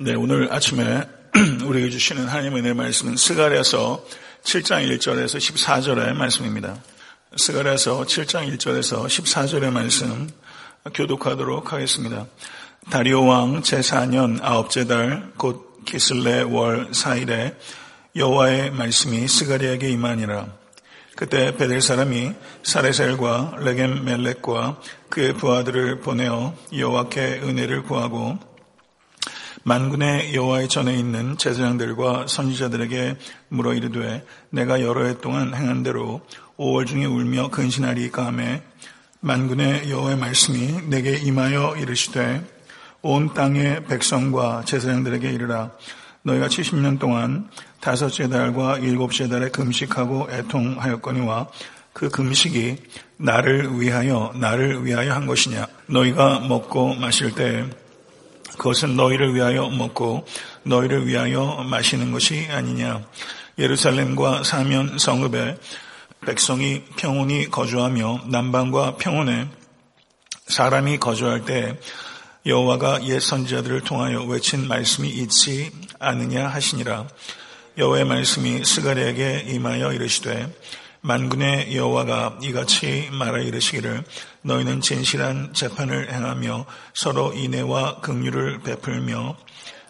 네, 오늘 아침에 우리에게 주시는 하나님의 은혜 말씀은 스가랴서 7장 1절에서 14절의 말씀입니다. 스가랴서 7장 1절에서 14절의 말씀 교독하도록 하겠습니다. 다리오 왕 제4년 아홉째 달 곧 기슬레 월 4일에 여호와의 말씀이 스가랴에게 임하니라. 그때 베델 사람이 사레셀과 레겜 멜렉과 그의 부하들을 보내어 여호와께 은혜를 구하고 만군의 여호와의 전에 있는 제사장들과 선지자들에게 물어 이르되 내가 여러 해 동안 행한 대로 5월 중에 울며 근신하리까 하매 만군의 여호와의 말씀이 내게 임하여 이르시되 온 땅의 백성과 제사장들에게 이르라. 너희가 70년 동안 다섯째 달과 일곱째 달에 금식하고 애통하였거니와 그 금식이 나를 위하여 나를 위하여 한 것이냐? 너희가 먹고 마실 때 그것은 너희를 위하여 먹고 너희를 위하여 마시는 것이 아니냐. 예루살렘과 사면 성읍에 백성이 평온히 거주하며 남방과 평온에 사람이 거주할 때 여호와가 옛 선지자들을 통하여 외친 말씀이 있지 않느냐 하시니라. 여호와의 말씀이 스가랴에게 임하여 이르시되 만군의 여호와가 이같이 말하 이르시기를 너희는 진실한 재판을 행하며 서로 인애와 긍휼을 베풀며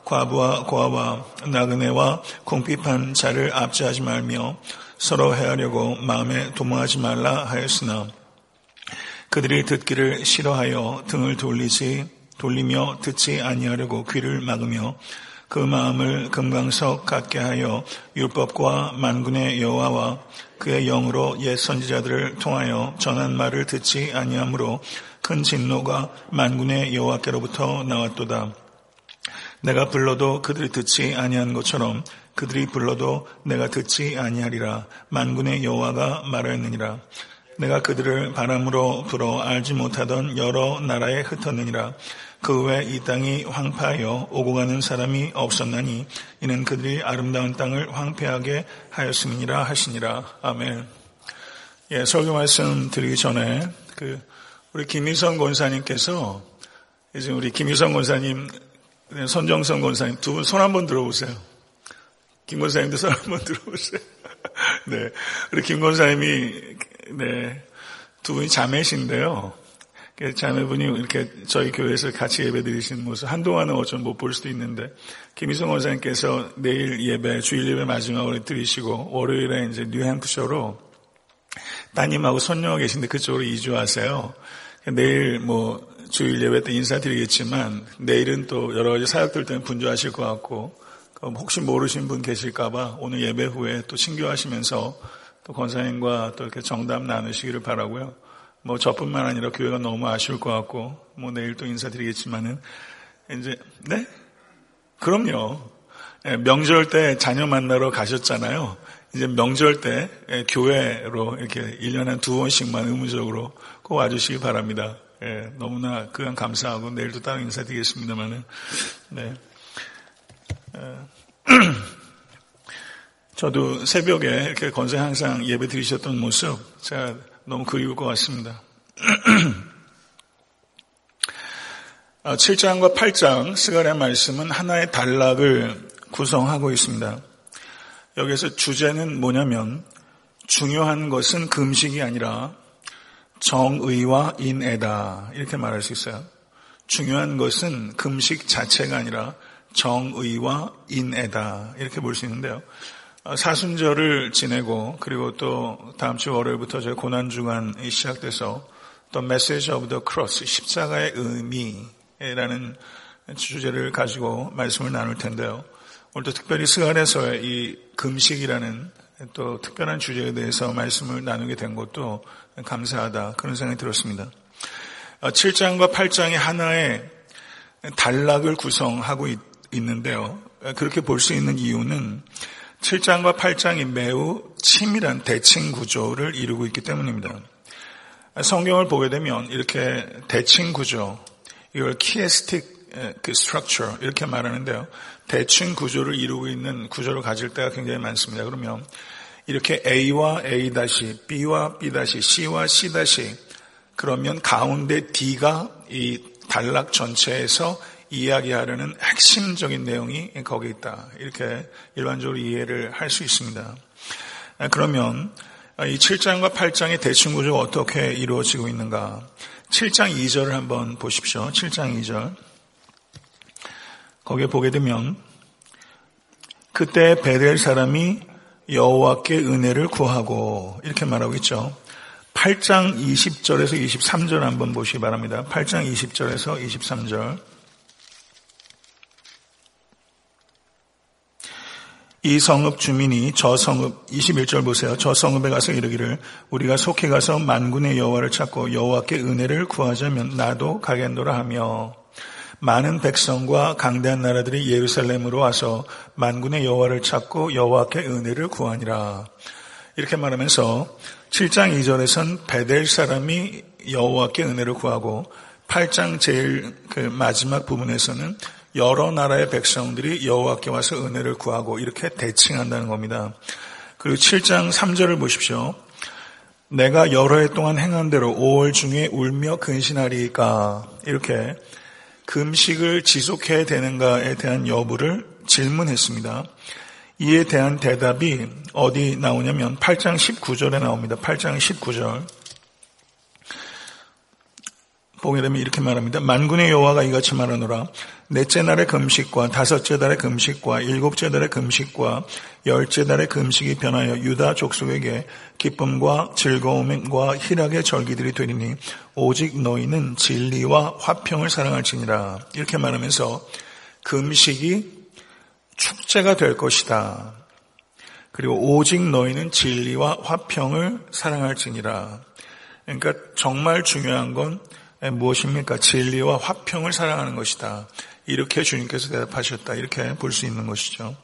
과부와 고아와 나그네와 궁핍한 자를 압제하지 말며 서로 해하려고 마음에 도모하지 말라 하였으나 그들이 듣기를 싫어하여 등을 돌리지 돌리며 듣지 아니하려고 귀를 막으며 그 마음을 금강석 같게 하여 율법과 만군의 여호와와 그의 영으로 옛 선지자들을 통하여 전한 말을 듣지 아니하므로 큰 진노가 만군의 여호와께로부터 나왔도다. 내가 불러도 그들이 듣지 아니한 것처럼 그들이 불러도 내가 듣지 아니하리라. 만군의 여호와가 말하였느니라. 내가 그들을 바람으로 불어 알지 못하던 여러 나라에 흩었느니라. 그 외 이 땅이 황폐하여 오고 가는 사람이 없었나니 이는 그들이 아름다운 땅을 황폐하게 하였음이니라 하시니라. 아멘. 예, 설교 말씀 드리기 전에 그 우리 김희선 권사님께서 이제 우리 김희선 권사님, 손정선 권사님 두 분 손 한번 들어보세요. 김 권사님도 손 한번 들어보세요. 네, 우리 김 권사님이 네, 두 분이 자매신데요. 자매분이 이렇게 저희 교회에서 같이 예배 드리시는 모습 한동안은 어쩜 못 볼 수도 있는데 김희성 원사님께서 내일 예배 주일 예배 마지막으로 드리시고 월요일에 이제 뉴햄프셔로 따님하고 손녀가 계신데 그쪽으로 이주하세요. 내일 뭐 주일 예배 때 인사드리겠지만 내일은 또 여러 가지 사역들 때문에 분주하실 것 같고 혹시 모르신 분 계실까봐 오늘 예배 후에 또 신교하시면서 또 권사님과 또 이렇게 정답 나누시기를 바라고요. 뭐 저뿐만 아니라 교회가 너무 아쉬울 것 같고 뭐 내일 또 인사드리겠지만은 이제 네? 그럼요. 예, 명절 때 자녀 만나러 가셨잖아요. 이제 명절 때 예, 교회로 이렇게 1년에 한 두 번씩만 의무적으로 꼭 와주시기 바랍니다. 예, 너무나 그간 감사하고 내일도 따로 인사드리겠습니다만은 네. 저도 새벽에 이렇게 건세 항상 예배 드리셨던 모습 제가 너무 그리울 것 같습니다. 7장과 아, 8장 스가랴 말씀은 하나의 단락을 구성하고 있습니다. 여기서 주제는 뭐냐면 중요한 것은 금식이 아니라 정의와 인애다 이렇게 말할 수 있어요. 중요한 것은 금식 자체가 아니라 정의와 인애다 이렇게 볼 수 있는데요. 어, 사순절을 지내고 그리고 또 다음 주 월요일부터 저희 고난 주간이 시작돼서 또 Message of the Cross 십자가의 의미라는 주제를 가지고 말씀을 나눌 텐데요. 오늘도 특별히 스가랴서의 이 금식이라는 또 특별한 주제에 대해서 말씀을 나누게 된 것도 감사하다 그런 생각이 들었습니다. 7장과 어, 8장이 하나의 단락을 구성하고 있, 는데요 그렇게 볼 수 있는 이유는 7장과 8장이 매우 치밀한 대칭 구조를 이루고 있기 때문입니다. 성경을 보게 되면 이렇게 대칭 구조, 이걸 키에스틱 그 스트럭처 이렇게 말하는데요. 대칭 구조를 이루고 있는 구조를 가질 때가 굉장히 많습니다. 그러면 이렇게 A와 A 다시, B와 B 다시, C와 C 다시 그러면 가운데 D가 이 단락 전체에서 이야기하려는 핵심적인 내용이 거기에 있다. 이렇게 일반적으로 이해를 할 수 있습니다. 그러면 이 7장과 8장의 대충 구조가 어떻게 이루어지고 있는가? 7장 2절을 한번 보십시오. 7장 2절. 거기에 보게 되면 그때 베델 사람이 여호와께 은혜를 구하고 이렇게 말하고 있죠. 8장 20절에서 23절 한번 보시기 바랍니다. 8장 20절에서 23절. 이 성읍 주민이 저 성읍 21절 보세요. 저 성읍에 가서 이르기를 우리가 속해 가서 만군의 여호와를 찾고 여호와께 은혜를 구하자면 나도 가겠노라 하며 많은 백성과 강대한 나라들이 예루살렘으로 와서 만군의 여호와를 찾고 여호와께 은혜를 구하니라. 이렇게 말하면서 7장 2절에선 베델 사람이 여호와께 은혜를 구하고 8장 제일 그 마지막 부분에서는 여러 나라의 백성들이 여호와께 와서 은혜를 구하고 이렇게 대칭한다는 겁니다. 그리고 7장 3절을 보십시오. 내가 여러 해 동안 행한 대로 5월 중에 울며 근신하리까 이렇게 금식을 지속해야 되는가에 대한 여부를 질문했습니다. 이에 대한 대답이 어디 나오냐면 8장 19절에 나옵니다. 8장 19절. 보게 되면 이렇게 말합니다. 만군의 여호와가 이같이 말하노라. 넷째 날의 금식과 다섯째 달의 금식과 일곱째 달의 금식과 열째 달의 금식이 변하여 유다 족속에게 기쁨과 즐거움과 희락의 절기들이 되리니 오직 너희는 진리와 화평을 사랑할지니라. 이렇게 말하면서 금식이 축제가 될 것이다. 그리고 오직 너희는 진리와 화평을 사랑할지니라. 그러니까 정말 중요한 건 무엇입니까? 진리와 화평을 사랑하는 것이다. 이렇게 주님께서 대답하셨다. 이렇게 볼 수 있는 것이죠.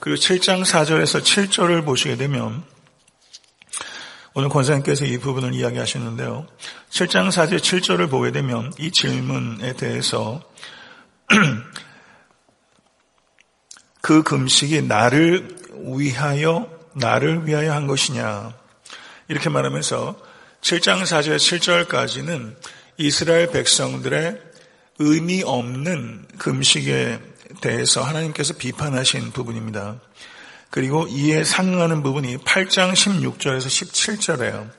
그리고 7장 4절에서 7절을 보시게 되면 오늘 권사님께서 이 부분을 이야기하셨는데요. 7장 4절 7절을 보게 되면 이 질문에 대해서 그 금식이 나를 위하여 나를 위하여 한 것이냐 이렇게 말하면서 7장 4절 7절까지는 이스라엘 백성들의 의미 없는 금식에 대해서 하나님께서 비판하신 부분입니다. 그리고 이에 상응하는 부분이 8장 16절에서 17절이에요.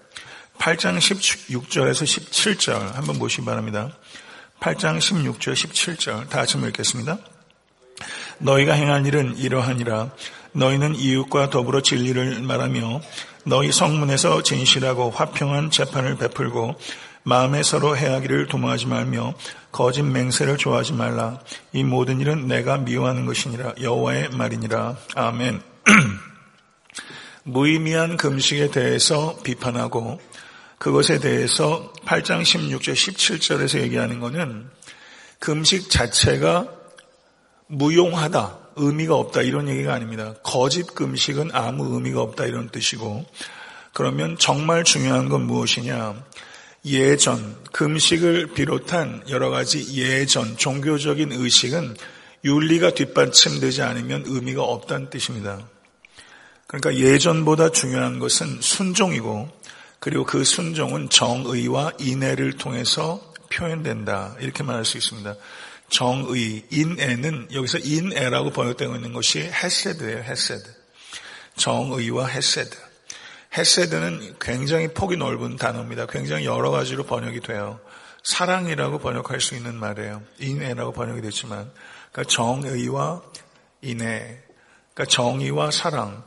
8장 16절에서 17절 한번 보시기 바랍니다. 8장 16절 17절 다 같이 읽겠습니다. 너희가 행할 일은 이러하니라 너희는 이웃과 더불어 진리를 말하며 너희 성문에서 진실하고 화평한 재판을 베풀고 마음에 서로 해하기를 도모하지 말며 거짓 맹세를 좋아하지 말라. 이 모든 일은 내가 미워하는 것이니라. 여호와의 말이니라. 아멘. 무의미한 금식에 대해서 비판하고 그것에 대해서 8장 16절 17절에서 얘기하는 것은 금식 자체가 무용하다, 의미가 없다 이런 얘기가 아닙니다. 거짓 금식은 아무 의미가 없다 이런 뜻이고 그러면 정말 중요한 건 무엇이냐? 예전, 금식을 비롯한 여러 가지 예전, 종교적인 의식은 윤리가 뒷받침되지 않으면 의미가 없다는 뜻입니다. 그러니까 예전보다 중요한 것은 순종이고 그리고 그 순종은 정의와 인애를 통해서 표현된다. 이렇게 말할 수 있습니다. 정의, 인애는 여기서 인애라고 번역되고 있는 것이 헤세드예요. 헤세드. 정의와 헤세드. 헤세드는 굉장히 폭이 넓은 단어입니다. 굉장히 여러 가지로 번역이 돼요. 사랑이라고 번역할 수 있는 말이에요. 인애라고 번역이 됐지만, 그러니까 정의와 인애, 그러니까 정의와 사랑,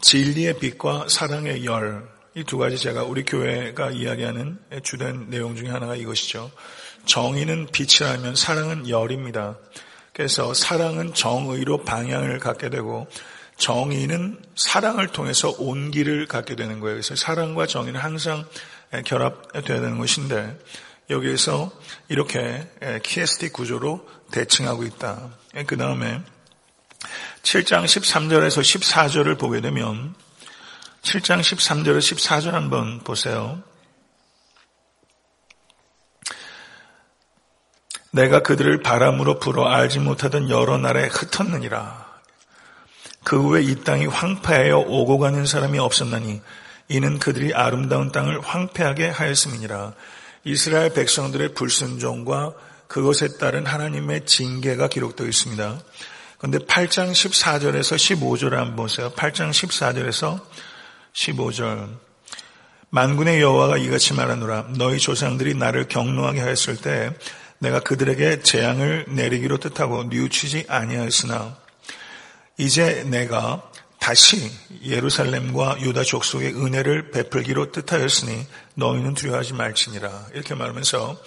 진리의 빛과 사랑의 열, 이 두 가지 제가 우리 교회가 이야기하는 주된 내용 중에 하나가 이것이죠. 정의는 빛이라면 사랑은 열입니다. 그래서 사랑은 정의로 방향을 갖게 되고 정의는 사랑을 통해서 온기를 갖게 되는 거예요. 그래서 사랑과 정의는 항상 결합되어야 되는 것인데 여기에서 이렇게 키에스틱 구조로 대칭하고 있다. 그 다음에 7장 13절에서 14절을 보게 되면 7장 13절에서 14절 한번 보세요. 내가 그들을 바람으로 불어 알지 못하던 여러 날에 흩었느니라. 그 후에 이 땅이 황폐하여 오고 가는 사람이 없었나니 이는 그들이 아름다운 땅을 황폐하게 하였음이니라. 이스라엘 백성들의 불순종과 그것에 따른 하나님의 징계가 기록되어 있습니다. 그런데 8장 14절에서 15절 한번 보세요. 8장 14절에서 15절. 만군의 여호와가 이같이 말하노라. 너희 조상들이 나를 경노하게 하였을 때 내가 그들에게 재앙을 내리기로 뜻하고 뉘우치지 아니하였으나 이제 내가 다시 예루살렘과 유다 족속의 은혜를 베풀기로 뜻하였으니 너희는 두려워하지 말지니라. 이렇게 말하면서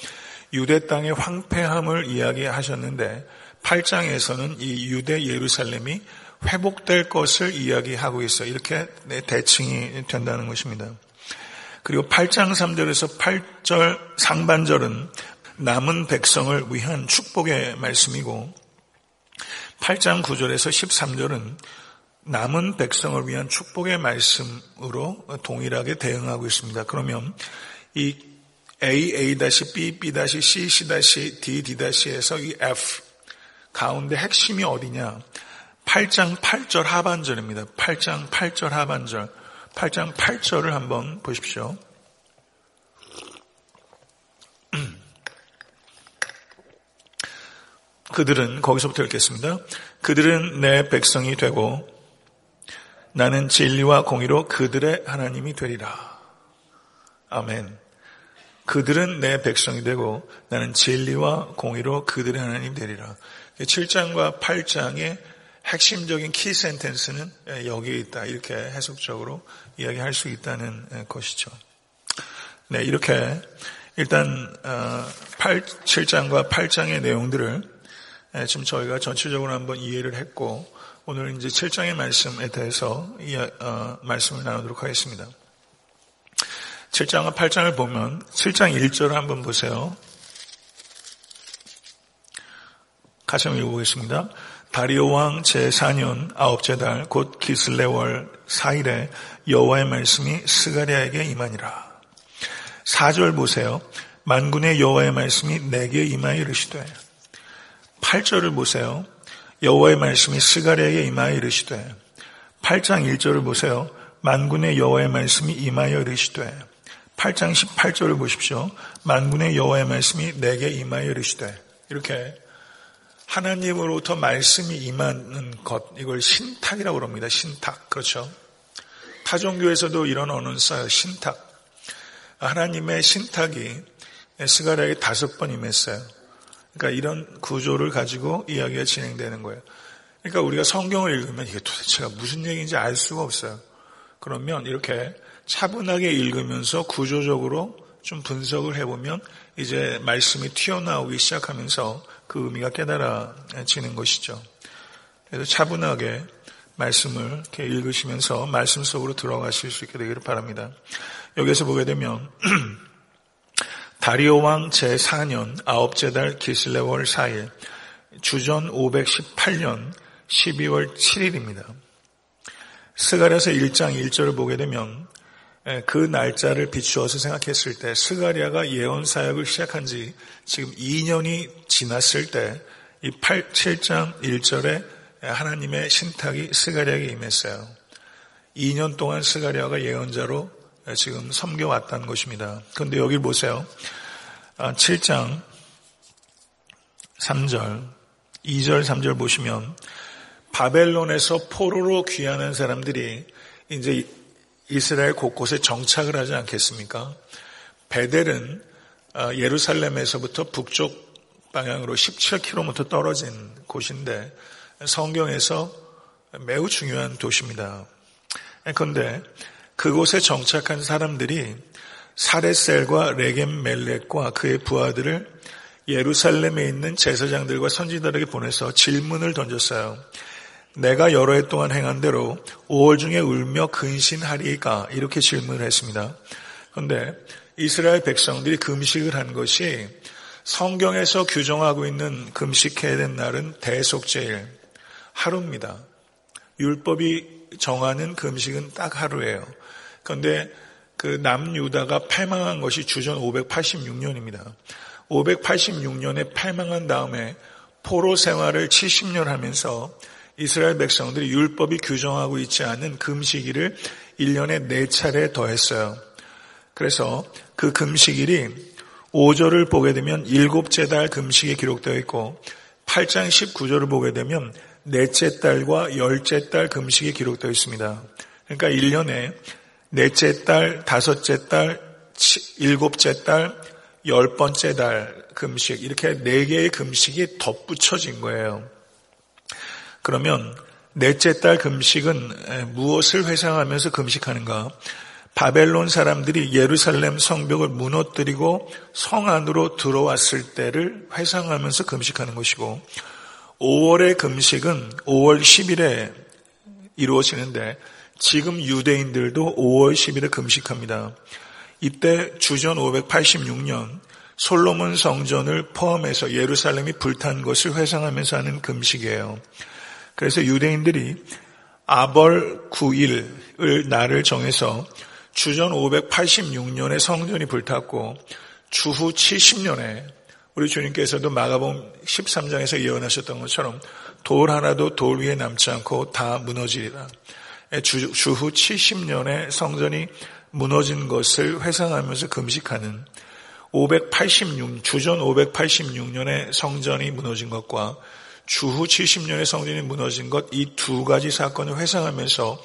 유대 땅의 황폐함을 이야기하셨는데 8장에서는 이 유대 예루살렘이 회복될 것을 이야기하고 있어 이렇게 대칭이 된다는 것입니다. 그리고 8장 3절에서 8절 상반절은 남은 백성을 위한 축복의 말씀이고 8장 9절에서 13절은 남은 백성을 위한 축복의 말씀으로 동일하게 대응하고 있습니다. 그러면 이 A, A-B, B-C, C-D, D-에서 이 F 가운데 핵심이 어디냐? 8장 8절 하반절입니다. 8장 8절 하반절. 8장 8절을 한번 보십시오. 그들은 거기서부터 읽겠습니다. 그들은 내 백성이 되고 나는 진리와 공의로 그들의 하나님이 되리라. 아멘. 그들은 내 백성이 되고 나는 진리와 공의로 그들의 하나님 되리라. 7장과 8장의 핵심적인 키 센텐스는 여기에 있다. 이렇게 해석적으로 이야기할 수 있다는 것이죠. 네, 이렇게 일단 8, 7장과 8장의 내용들을 지금 저희가 전체적으로 한번 이해를 했고 오늘 이제 7장의 말씀에 대해서 어, 말씀을 나누도록 하겠습니다. 7장과 8장을 보면 7장 1절을 한번 보세요. 같이 한번 읽어보겠습니다. 다리오 왕 제4년 아홉째 달 곧 기슬레월 4일에 여호와의 말씀이 스가리아에게 임하니라. 4절 보세요. 만군의 여호와의 말씀이 내게 임하여 이르시되 8절을 보세요. 여호와의 말씀이 스가랴에게 임하여 이르시되 8장 1절을 보세요. 만군의 여호와의 말씀이 임하여 이르시되 8장 18절을 보십시오. 만군의 여호와의 말씀이 내게 임하여 이르시되 이렇게 하나님으로부터 말씀이 임하는 것 이걸 신탁이라고 그럽니다. 신탁 그렇죠. 타종교에서도 이런 언어는 써요. 신탁. 하나님의 신탁이 스가랴에게 다섯 번 임했어요. 그러니까 이런 구조를 가지고 이야기가 진행되는 거예요. 그러니까 우리가 성경을 읽으면 이게 도대체가 무슨 얘기인지 알 수가 없어요. 그러면 이렇게 차분하게 읽으면서 구조적으로 좀 분석을 해보면 이제 말씀이 튀어나오기 시작하면서 그 의미가 깨달아지는 것이죠. 그래서 차분하게 말씀을 이렇게 읽으시면서 말씀 속으로 들어가실 수 있게 되기를 바랍니다. 여기서 보게 되면 다리오 왕 제4년 아홉째 달 기슬레월 4일 주전 518년 12월 7일입니다. 스가랴서 1장 1절을 보게 되면 그 날짜를 비추어서 생각했을 때 스가랴가 예언 사역을 시작한 지 지금 2년이 지났을 때이 8, 7장 1절에 하나님의 신탁이 스가랴에게 임했어요. 2년 동안 스가랴가 예언자로 지금 섬겨왔다는 것입니다. 그런데 여기 보세요. 7장 3절, 2절, 3절 보시면 바벨론에서 포로로 귀환한 사람들이 이제 이스라엘 곳곳에 정착을 하지 않겠습니까? 베델은 아, 예루살렘에서부터 북쪽 방향으로 17km 떨어진 곳인데 성경에서 매우 중요한 도시입니다. 그런데 그곳에 정착한 사람들이 사레셀과 레겜멜렉과 그의 부하들을 예루살렘에 있는 제사장들과 선지자들에게 보내서 질문을 던졌어요. 내가 여러 해 동안 행한 대로 5월 중에 울며 근신하리까 이렇게 질문을 했습니다. 그런데 이스라엘 백성들이 금식을 한 것이 성경에서 규정하고 있는 금식해야 된 날은 대속제일 하루입니다. 율법이 정하는 금식은 딱 하루예요. 그런데 그 남유다가 패망한 것이 주전 586년입니다. 586년에 패망한 다음에 포로 생활을 70년 하면서 이스라엘 백성들이 율법이 규정하고 있지 않은 금식일을 1년에 4차례 더했어요. 그래서 그 금식일이 5절을 보게 되면 일곱째 달 금식이 기록되어 있고 8장 19절을 보게 되면 넷째 달과 열째 달 금식이 기록되어 있습니다. 그러니까 1년에 넷째 달, 다섯째 달, 일곱째 달, 열 번째 달 금식 이렇게 네 개의 금식이 덧붙여진 거예요. 그러면 넷째 달 금식은 무엇을 회상하면서 금식하는가? 바벨론 사람들이 예루살렘 성벽을 무너뜨리고 성 안으로 들어왔을 때를 회상하면서 금식하는 것이고 5월의 금식은 5월 10일에 이루어지는데 지금 유대인들도 5월 10일에 금식합니다. 이때 주전 586년 솔로몬 성전을 포함해서 예루살렘이 불탄 것을 회상하면서 하는 금식이에요. 그래서 유대인들이 아벌 9일을 날을 정해서 주전 586년에 성전이 불탔고 주후 70년에 우리 주님께서도 마가복음 13장에서 예언하셨던 것처럼 돌 하나도 돌 위에 남지 않고 다 무너지리라. 주, 주후 70년에 성전이 무너진 것을 회상하면서 금식하는 586, 주전 586년에 성전이 무너진 것과 주후 70년에 성전이 무너진 것 이 두 가지 사건을 회상하면서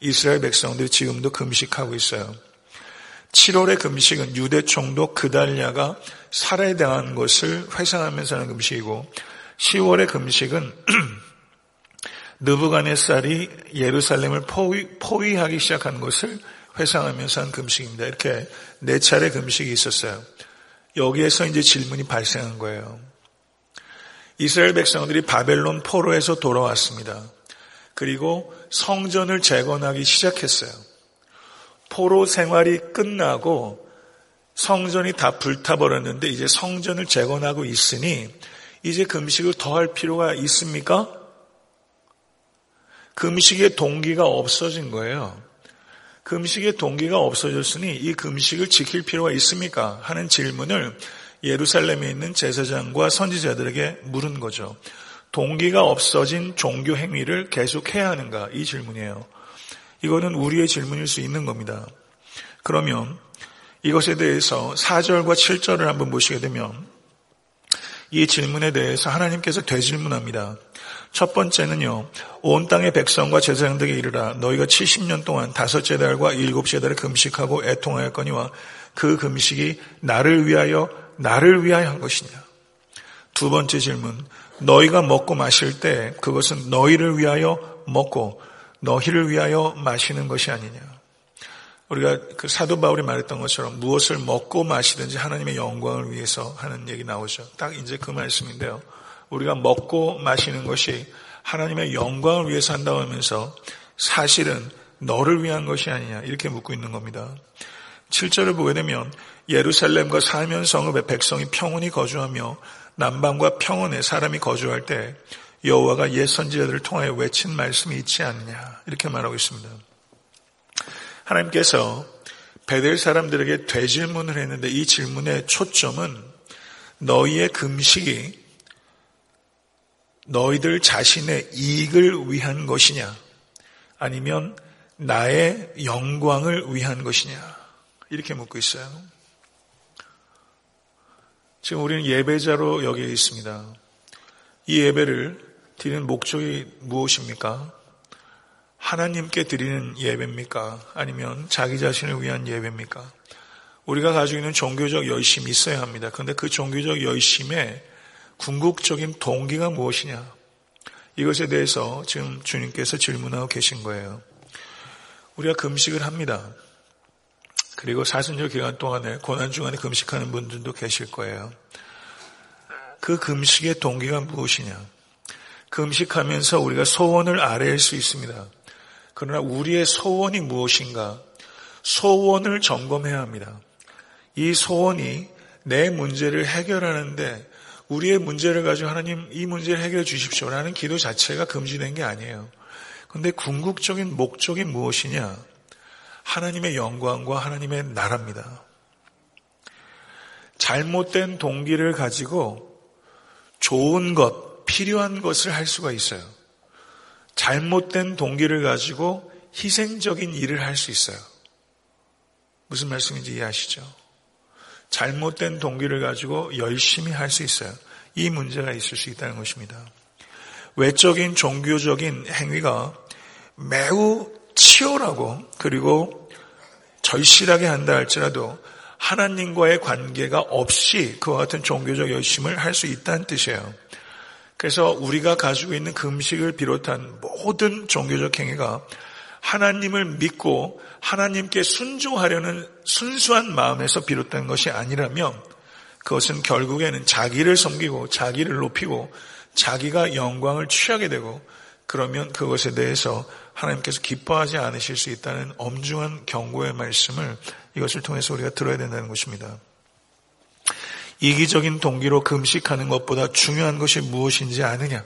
이스라엘 백성들이 지금도 금식하고 있어요. 7월의 금식은 유대 총독 그달리아가 살해당한 것을 회상하면서 하는 금식이고 10월의 금식은 느부갓네살이 예루살렘을 포위, 포위 하기 시작한 것을 회상하면서 한 금식입니다. 이렇게 네 차례 금식이 있었어요. 여기에서 이제 질문이 발생한 거예요. 이스라엘 백성들이 바벨론 포로에서 돌아왔습니다. 그리고 성전을 재건하기 시작했어요. 포로 생활이 끝나고 성전이 다 불타버렸는데 이제 성전을 재건하고 있으니 이제 금식을 더 할 필요가 있습니까? 금식의 동기가 없어진 거예요. 금식의 동기가 없어졌으니 이 금식을 지킬 필요가 있습니까? 하는 질문을 예루살렘에 있는 제사장과 선지자들에게 물은 거죠. 동기가 없어진 종교 행위를 계속해야 하는가? 이 질문이에요. 이거는 우리의 질문일 수 있는 겁니다. 그러면 이것에 대해서 4절과 7절을 한번 보시게 되면 이 질문에 대해서 하나님께서 되질문합니다. 첫 번째는요, 온 땅의 백성과 제사장들에게 이르라, 너희가 70년 동안 다섯째 달과 일곱째 달에 금식하고 애통하였거니와 그 금식이 나를 위하여, 나를 위하여 한 것이냐. 두 번째 질문, 너희가 먹고 마실 때 그것은 너희를 위하여 먹고 너희를 위하여 마시는 것이 아니냐. 우리가 그 사도 바울이 말했던 것처럼 무엇을 먹고 마시든지 하나님의 영광을 위해서 하는 얘기 나오죠. 딱 이제 그 말씀인데요. 우리가 먹고 마시는 것이 하나님의 영광을 위해서 한다고 하면서 사실은 너를 위한 것이 아니냐 이렇게 묻고 있는 겁니다. 7절을 보게 되면 예루살렘과 사면 성읍의 백성이 평온히 거주하며 남방과 평원에 사람이 거주할 때 여호와가 옛 선지자들을 통하여 외친 말씀이 있지 않느냐 이렇게 말하고 있습니다. 하나님께서 베델 사람들에게 되질문을 했는데 이 질문의 초점은 너희의 금식이 너희들 자신의 이익을 위한 것이냐 아니면 나의 영광을 위한 것이냐 이렇게 묻고 있어요. 지금 우리는 예배자로 여기에 있습니다. 이 예배를 드리는 목적이 무엇입니까? 하나님께 드리는 예배입니까? 아니면 자기 자신을 위한 예배입니까? 우리가 가지고 있는 종교적 열심이 있어야 합니다. 그런데 그 종교적 열심의 궁극적인 동기가 무엇이냐? 이것에 대해서 지금 주님께서 질문하고 계신 거예요. 우리가 금식을 합니다. 그리고 사순절 기간 동안에 고난 중간에 금식하는 분들도 계실 거예요. 그 금식의 동기가 무엇이냐? 금식하면서 우리가 소원을 아뢰일 수 있습니다. 그러나 우리의 소원이 무엇인가? 소원을 점검해야 합니다. 이 소원이 내 문제를 해결하는데 우리의 문제를 가지고 하나님 이 문제를 해결해 주십시오라는 기도 자체가 금지된 게 아니에요. 그런데 궁극적인 목적이 무엇이냐? 하나님의 영광과 하나님의 나라입니다. 잘못된 동기를 가지고 좋은 것, 필요한 것을 할 수가 있어요. 잘못된 동기를 가지고 희생적인 일을 할 수 있어요. 무슨 말씀인지 이해하시죠? 잘못된 동기를 가지고 열심히 할 수 있어요. 이 문제가 있을 수 있다는 것입니다. 외적인 종교적인 행위가 매우 치열하고 그리고 절실하게 한다 할지라도 하나님과의 관계가 없이 그와 같은 종교적 열심을 할 수 있다는 뜻이에요. 그래서 우리가 가지고 있는 금식을 비롯한 모든 종교적 행위가 하나님을 믿고 하나님께 순종하려는 순수한 마음에서 비롯된 것이 아니라면 그것은 결국에는 자기를 섬기고 자기를 높이고 자기가 영광을 취하게 되고 그러면 그것에 대해서 하나님께서 기뻐하지 않으실 수 있다는 엄중한 경고의 말씀을 이것을 통해서 우리가 들어야 된다는 것입니다. 이기적인 동기로 금식하는 것보다 중요한 것이 무엇인지 아느냐?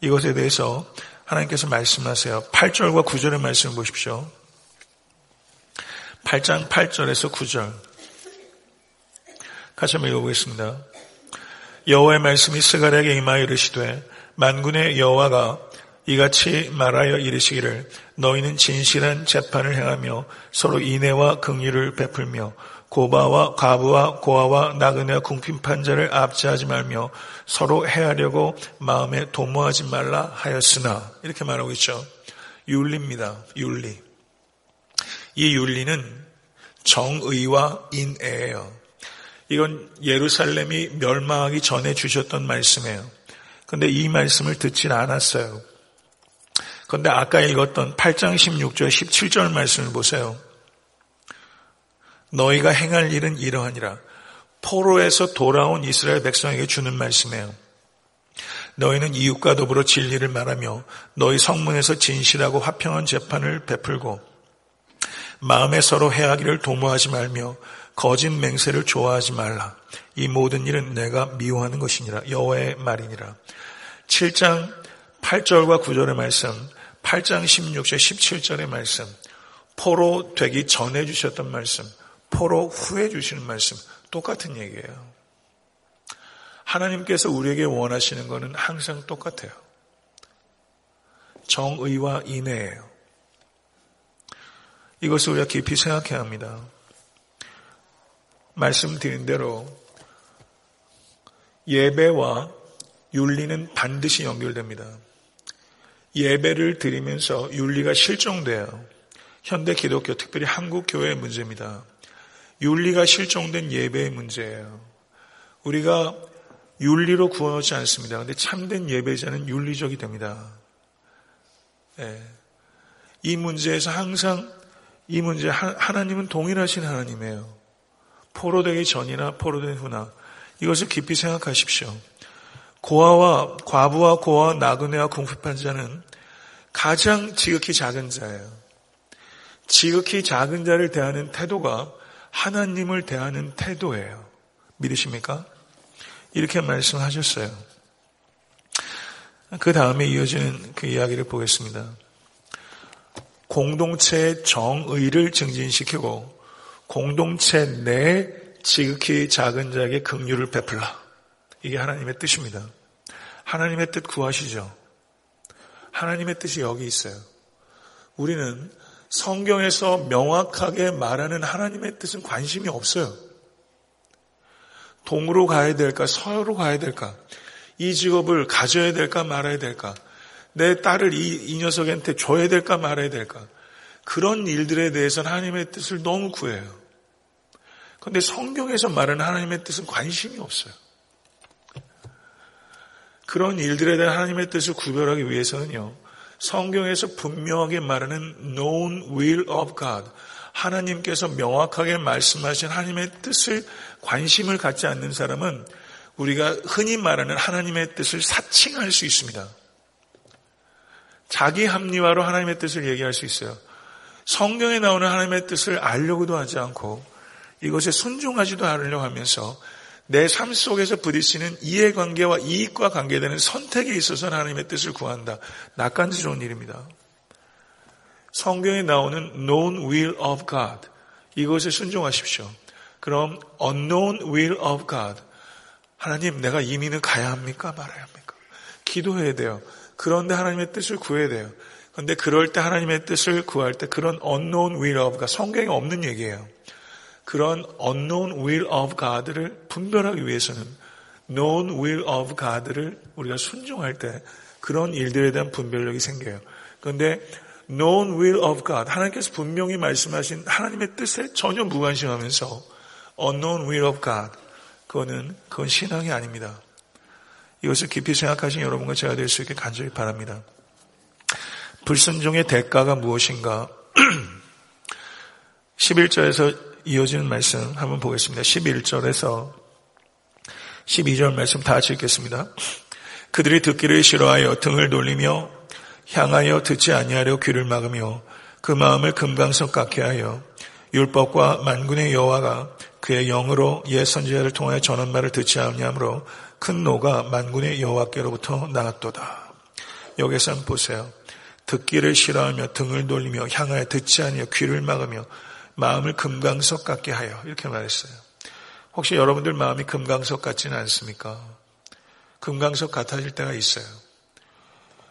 이것에 대해서 하나님께서 말씀하세요. 8절과 9절의 말씀을 보십시오. 8장 8절에서 9절. 같이 한번 읽어보겠습니다. 여호와의 말씀이 스가랴에게 임하여 이르시되 만군의 여호와가 이같이 말하여 이르시기를 너희는 진실한 재판을 행하며 서로 인애와 긍휼을 베풀며 고바와 과부와 고아와 나그네와 궁핍한 자를 압제하지 말며 서로 해하려고 마음에 도모하지 말라 하였으나 이렇게 말하고 있죠. 윤리입니다. 윤리. 이 윤리는 정의와 인애예요. 이건 예루살렘이 멸망하기 전에 주셨던 말씀이에요. 근데 이 말씀을 듣질 않았어요. 그런데 아까 읽었던 8장 16절 17절 말씀을 보세요. 너희가 행할 일은 이러하니라. 포로에서 돌아온 이스라엘 백성에게 주는 말씀이에요. 너희는 이웃과 더불어 진리를 말하며 너희 성문에서 진실하고 화평한 재판을 베풀고 마음에 서로 해하기를 도모하지 말며 거짓 맹세를 좋아하지 말라. 이 모든 일은 내가 미워하는 것이니라. 여호와의 말이니라. 7장 8절과 9절의 말씀, 8장 16절 17절의 말씀, 포로 되기 전에 주셨던 말씀, 포로 후에 주시는 말씀 똑같은 얘기예요. 하나님께서 우리에게 원하시는 것은 항상 똑같아요. 정의와 인애예요. 이것을 우리가 깊이 생각해야 합니다. 말씀드린 대로 예배와 윤리는 반드시 연결됩니다. 예배를 드리면서 윤리가 실종돼요. 현대 기독교, 특별히 한국 교회의 문제입니다. 윤리가 실종된 예배의 문제예요. 우리가 윤리로 구원하지 않습니다. 근데 참된 예배자는 윤리적이 됩니다. 네. 이 문제에서 항상 이 문제 하나님은 동일하신 하나님이에요. 포로되기 전이나 포로된 후나 이것을 깊이 생각하십시오. 고아와 과부와 고아 나그네와 궁핍한 자는 가장 지극히 작은 자예요. 지극히 작은 자를 대하는 태도가 하나님을 대하는 태도예요. 믿으십니까? 이렇게 말씀하셨어요. 그 다음에 이어지는 그 이야기를 보겠습니다. 공동체의 정의를 증진시키고 공동체 내 지극히 작은 자에게 긍휼을 베풀라. 이게 하나님의 뜻입니다. 하나님의 뜻 구하시죠. 하나님의 뜻이 여기 있어요. 우리는 성경에서 명확하게 말하는 하나님의 뜻은 관심이 없어요. 동으로 가야 될까, 서로 가야 될까, 이 직업을 가져야 될까 말아야 될까, 내 딸을 이, 이 녀석한테 줘야 될까 말아야 될까, 그런 일들에 대해서는 하나님의 뜻을 너무 구해요. 그런데 성경에서 말하는 하나님의 뜻은 관심이 없어요. 그런 일들에 대한 하나님의 뜻을 구별하기 위해서는요, 성경에서 분명하게 말하는 known will of God, 하나님께서 명확하게 말씀하신 하나님의 뜻을 관심을 갖지 않는 사람은 우리가 흔히 말하는 하나님의 뜻을 사칭할 수 있습니다. 자기 합리화로 하나님의 뜻을 얘기할 수 있어요. 성경에 나오는 하나님의 뜻을 알려고도 하지 않고 이것에 순종하지도 않으려고 하면서 내 삶 속에서 부딪히는 이해관계와 이익과 관계되는 선택에 있어서 하나님의 뜻을 구한다. 낯간지러운 일입니다. 성경에 나오는 known will of God 이것에 순종하십시오. 그럼 unknown will of God 하나님 내가 이민을 가야 합니까 말아야 합니까? 기도해야 돼요. 그런데 하나님의 뜻을 구해야 돼요. 그런데 그럴 때 하나님의 뜻을 구할 때 그런 unknown will of God 성경에 없는 얘기예요. 그런 unknown will of God를 분별하기 위해서는 known will of God를 우리가 순종할 때 그런 일들에 대한 분별력이 생겨요. 그런데 known will of God, 하나님께서 분명히 말씀하신 하나님의 뜻에 전혀 무관심하면서 unknown will of God, 그거는 그건 신앙이 아닙니다. 이것을 깊이 생각하신 여러분과 제가 될 수 있게 간절히 바랍니다. 불순종의 대가가 무엇인가? 11절에서 이어지는 말씀 한번 보겠습니다. 11절에서 12절 말씀 다 같이 읽겠습니다. 그들이 듣기를 싫어하여 등을 돌리며 향하여 듣지 아니하려 귀를 막으며 그 마음을 금강석 같게 하여 율법과 만군의 여호와가 그의 영으로 옛 선지자를 통하여 전한 말을 듣지 않냐므로 큰 노가 만군의 여호와께로부터 나왔도다. 여기서 한번 보세요. 듣기를 싫어하며 등을 돌리며 향하여 듣지 아니하여 귀를 막으며 마음을 금강석 같게 하여 이렇게 말했어요. 혹시 여러분들 마음이 금강석 같지는 않습니까? 금강석 같아질 때가 있어요.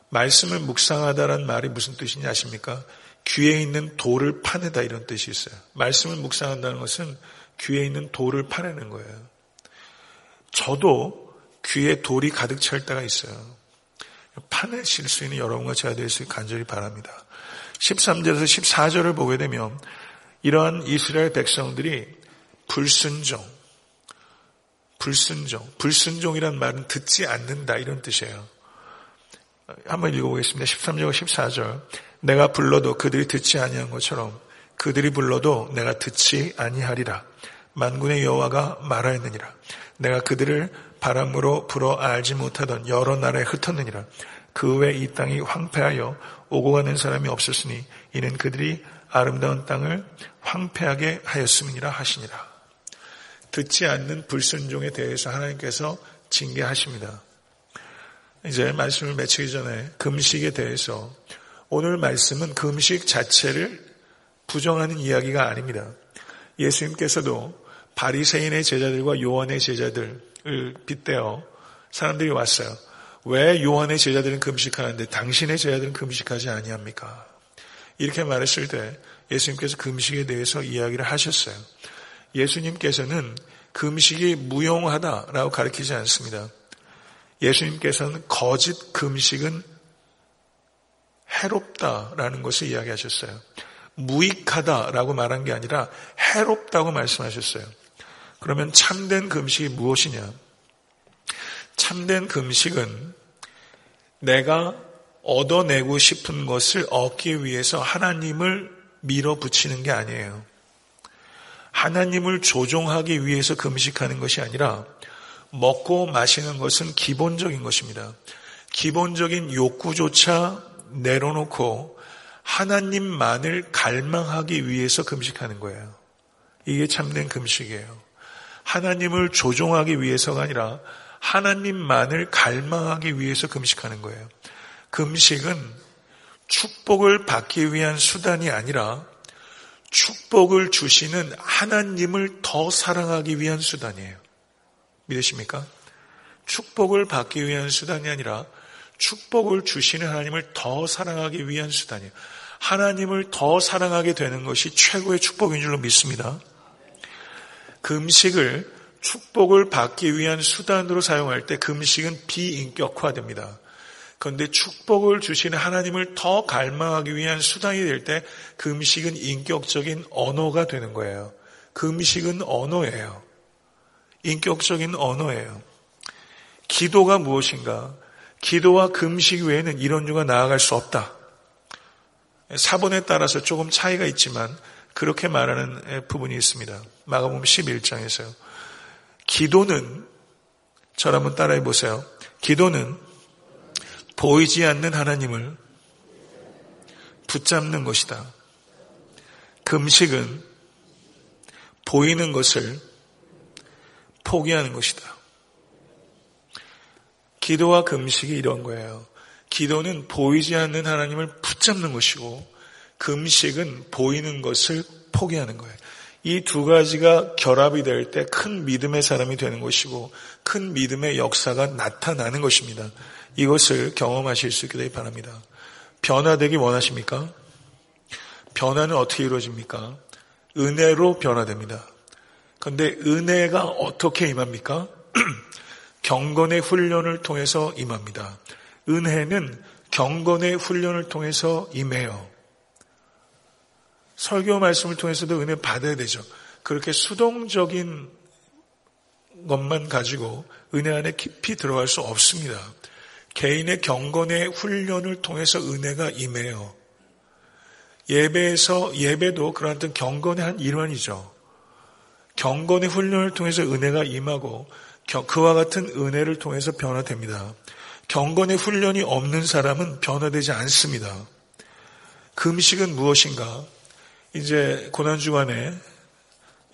말씀을 묵상하다라는 말이 무슨 뜻이냐 아십니까? 귀에 있는 돌을 파내다 이런 뜻이 있어요. 말씀을 묵상한다는 것은 귀에 있는 돌을 파내는 거예요. 저도 귀에 돌이 가득 찰 때가 있어요. 파내실 수 있는 여러분과 제가 있게 간절히 바랍니다. 13절에서 14절을 보게 되면 이러한 이스라엘 백성들이 불순종, 불순종, 불순종이란 말은 듣지 않는다 이런 뜻이에요. 한번 읽어보겠습니다. 13절과 14절. 내가 불러도 그들이 듣지 아니한 것처럼 그들이 불러도 내가 듣지 아니하리라. 만군의 여호와가 말하였느니라. 내가 그들을 바람으로 불어 알지 못하던 여러 나라에 흩었느니라. 그 외 이 땅이 황폐하여 오고 가는 사람이 없었으니 이는 그들이 아름다운 땅을 황폐하게 하였음이니라 하시니라. 듣지 않는 불순종에 대해서 하나님께서 징계하십니다. 이제 말씀을 맺히기 전에 금식에 대해서 오늘 말씀은 금식 자체를 부정하는 이야기가 아닙니다. 예수님께서도 바리새인의 제자들과 요한의 제자들을 빗대어 사람들이 왔어요. 왜 요한의 제자들은 금식하는데 당신의 제자들은 금식하지 아니합니까? 이렇게 말했을 때 예수님께서 금식에 대해서 이야기를 하셨어요. 예수님께서는 금식이 무용하다라고 가르치지 않습니다. 예수님께서는 거짓 금식은 해롭다라는 것을 이야기하셨어요. 무익하다라고 말한 게 아니라 해롭다고 말씀하셨어요. 그러면 참된 금식이 무엇이냐? 참된 금식은 내가 얻어내고 싶은 것을 얻기 위해서 하나님을 밀어붙이는 게 아니에요. 하나님을 조종하기 위해서 금식하는 것이 아니라 먹고 마시는 것은 기본적인 것입니다. 기본적인 욕구조차 내려놓고 하나님만을 갈망하기 위해서 금식하는 거예요. 이게 참된 금식이에요. 하나님을 조종하기 위해서가 아니라 하나님만을 갈망하기 위해서 금식하는 거예요. 금식은 축복을 받기 위한 수단이 아니라 축복을 주시는 하나님을 더 사랑하기 위한 수단이에요. 믿으십니까? 축복을 받기 위한 수단이 아니라 축복을 주시는 하나님을 더 사랑하기 위한 수단이에요. 하나님을 더 사랑하게 되는 것이 최고의 축복인 줄로 믿습니다. 금식을 축복을 받기 위한 수단으로 사용할 때 금식은 비인격화됩니다. 그런데 축복을 주시는 하나님을 더 갈망하기 위한 수단이 될 때 금식은 인격적인 언어가 되는 거예요. 금식은 언어예요. 인격적인 언어예요. 기도가 무엇인가? 기도와 금식 외에는 이론류가 나아갈 수 없다. 사본에 따라서 조금 차이가 있지만 그렇게 말하는 부분이 있습니다. 마가복음 11장에서요. 기도는 저를 한번 따라해 보세요. 기도는 보이지 않는 하나님을 붙잡는 것이다. 금식은 보이는 것을 포기하는 것이다. 기도와 금식이 이런 거예요. 기도는 보이지 않는 하나님을 붙잡는 것이고 금식은 보이는 것을 포기하는 거예요. 이 두 가지가 결합이 될 때 큰 믿음의 사람이 되는 것이고 큰 믿음의 역사가 나타나는 것입니다. 이것을 경험하실 수 되기 바랍니다. 변화되기 원하십니까? 변화는 어떻게 이루어집니까? 은혜로 변화됩니다. 그런데 은혜가 어떻게 임합니까? 경건의 훈련을 통해서 임합니다. 은혜는 경건의 훈련을 통해서 임해요. 설교 말씀을 통해서도 은혜 받아야 되죠. 그렇게 수동적인 것만 가지고 은혜 안에 깊이 들어갈 수 없습니다. 개인의 경건의 훈련을 통해서 은혜가 임해요. 예배에서 예배도 그런 어떤 경건의 한 일환이죠. 경건의 훈련을 통해서 은혜가 임하고 그와 같은 은혜를 통해서 변화됩니다. 경건의 훈련이 없는 사람은 변화되지 않습니다. 금식은 무엇인가? 이제 고난 주간에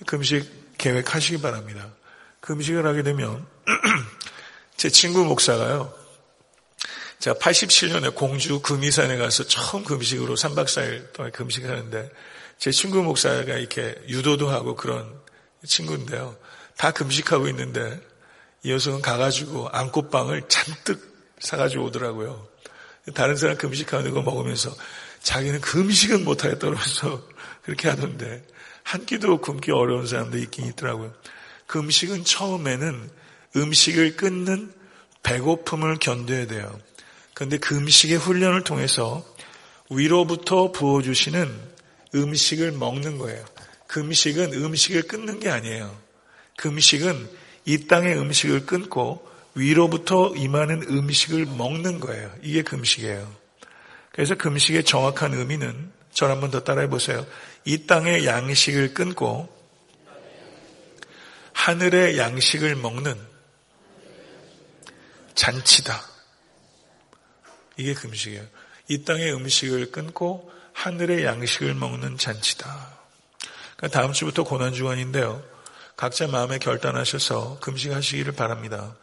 금식 계획하시기 바랍니다. 금식을 하게 되면 제 친구 목사가요. 제가 87년에 공주 금이산에 가서 처음 금식으로 3박 4일 동안 금식을 하는데 제 친구 목사가 이렇게 유도도 하고 그런 친구인데요. 다 금식하고 있는데 이 녀석은 가가지고 안꽃빵을 잔뜩 사가지고 오더라고요. 다른 사람 금식하는 거 먹으면서 자기는 금식은 못하겠다 그러면서 그렇게 하던데 한 끼도 굶기 어려운 사람도 있긴 있더라고요. 금식은 처음에는 음식을 끊는 배고픔을 견뎌야 돼요. 그런데 금식의 훈련을 통해서 위로부터 부어주시는 음식을 먹는 거예요. 금식은 음식을 끊는 게 아니에요. 금식은 이 땅의 음식을 끊고 위로부터 임하는 음식을 먹는 거예요. 이게 금식이에요. 그래서 금식의 정확한 의미는 저를 한번 더 따라해 보세요. 이 땅의 양식을 끊고 하늘의 양식을 먹는 잔치다. 이게 금식이에요. 이 땅의 음식을 끊고 하늘의 양식을 먹는 잔치다. 그러니까 다음 주부터 고난주간인데요. 각자 마음에 결단하셔서 금식하시기를 바랍니다.